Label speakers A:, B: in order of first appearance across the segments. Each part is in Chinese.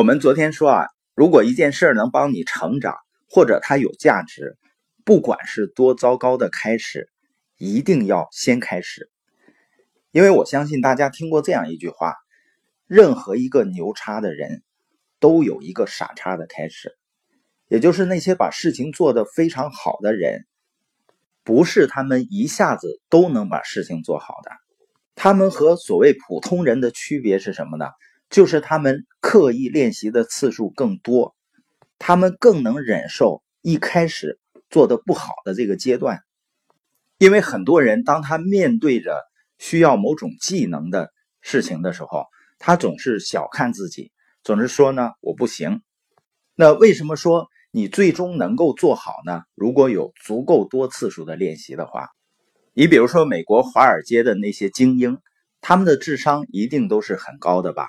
A: 我们昨天说啊，如果一件事儿能帮你成长，或者它有价值，不管是多糟糕的开始，一定要先开始。因为我相信大家听过这样一句话：任何一个牛叉的人，都有一个傻叉的开始。也就是那些把事情做得非常好的人，不是他们一下子都能把事情做好的。他们和所谓普通人的区别是什么呢？就是他们刻意练习的次数更多，他们更能忍受一开始做的不好的这个阶段。因为很多人当他面对着需要某种技能的事情的时候，他总是小看自己，总是说呢我不行。那为什么说？你最终能够做好呢？如果有足够多次数的练习的话，你比如说美国华尔街的那些精英，他们的智商一定都是很高的吧？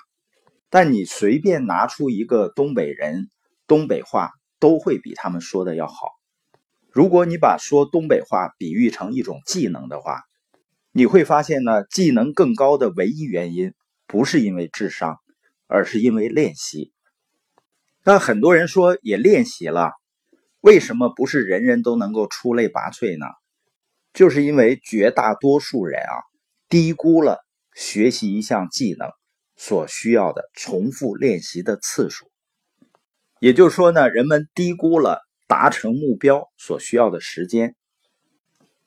A: 但你随便拿出一个东北人，东北话都会比他们说的要好。如果你把说东北话比喻成一种技能的话，你会发现呢，技能更高的唯一原因不是因为智商，而是因为练习。那很多人说也练习了，为什么不是人人都能够出类拔萃呢？就是因为绝大多数人啊低估了学习一项技能所需要的重复练习的次数。也就是说呢，人们低估了达成目标所需要的时间。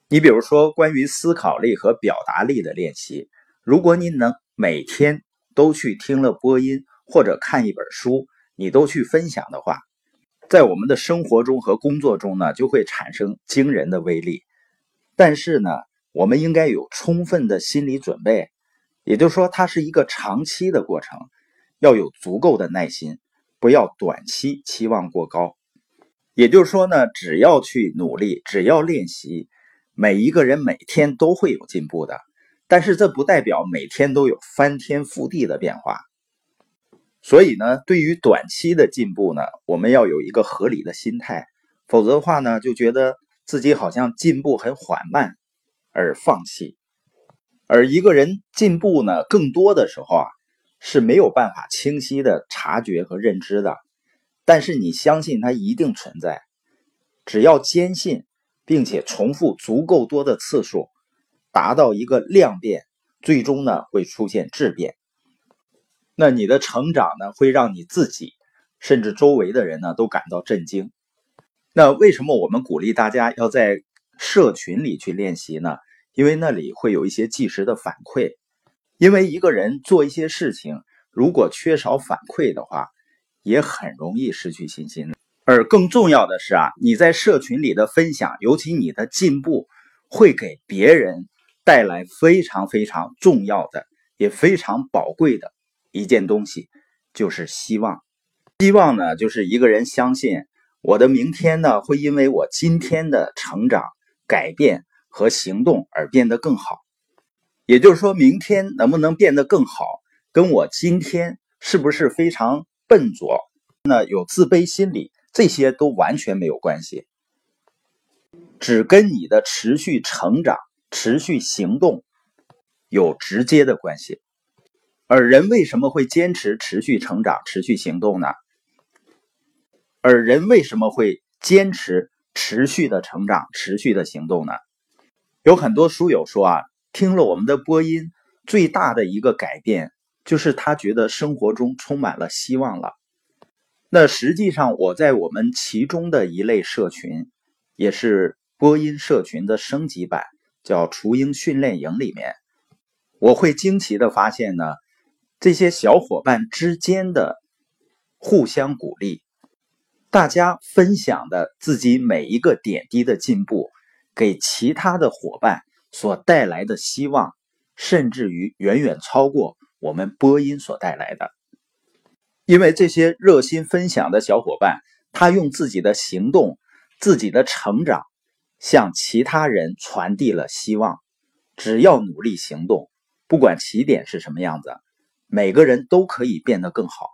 A: 你比如说，关于思考力和表达力的练习，如果你能每天都去听了播音或者看一本书。你都去分享的话，在我们的生活中和工作中呢，就会产生惊人的威力。但是呢，我们应该有充分的心理准备，也就是说，它是一个长期的过程，要有足够的耐心，不要短期期望过高。也就是说呢，只要去努力，只要练习，每一个人每天都会有进步的。但是这不代表每天都有翻天覆地的变化。所以呢，对于短期的进步呢，我们要有一个合理的心态，否则的话呢，就觉得自己好像进步很缓慢而放弃。而一个人进步呢，更多的时候啊是没有办法清晰的察觉和认知的，但是你相信它一定存在，只要坚信，并且重复足够多的次数，达到一个量变，最终呢会出现质变。那你的成长呢，会让你自己，甚至周围的人呢，都感到震惊。那为什么我们鼓励大家要在社群里去练习呢？因为那里会有一些即时的反馈。因为一个人做一些事情，如果缺少反馈的话，也很容易失去信心。而更重要的是啊，你在社群里的分享，尤其你的进步，会给别人带来非常非常重要的，也非常宝贵的。一件东西就是希望，希望呢，就是一个人相信我的明天呢，会因为我今天的成长、改变和行动而变得更好。也就是说，明天能不能变得更好，跟我今天是不是非常笨拙、那有自卑心理，这些都完全没有关系，只跟你的持续成长、持续行动有直接的关系。而人为什么会坚持持续成长、持续行动呢？而人为什么会坚持持续的成长、持续的行动呢？有很多书友说啊，听了我们的播音，最大的一个改变就是他觉得生活中充满了希望了。那实际上，我在我们其中的一类社群，也是播音社群的升级版，叫雏鹰训练营里面，我会惊奇的发现呢。这些小伙伴之间的互相鼓励，大家分享的自己每一个点滴的进步，给其他的伙伴所带来的希望，甚至于远远超过我们播音所带来的。因为这些热心分享的小伙伴，他用自己的行动、自己的成长，向其他人传递了希望。只要努力行动，不管起点是什么样子。每个人都可以变得更好。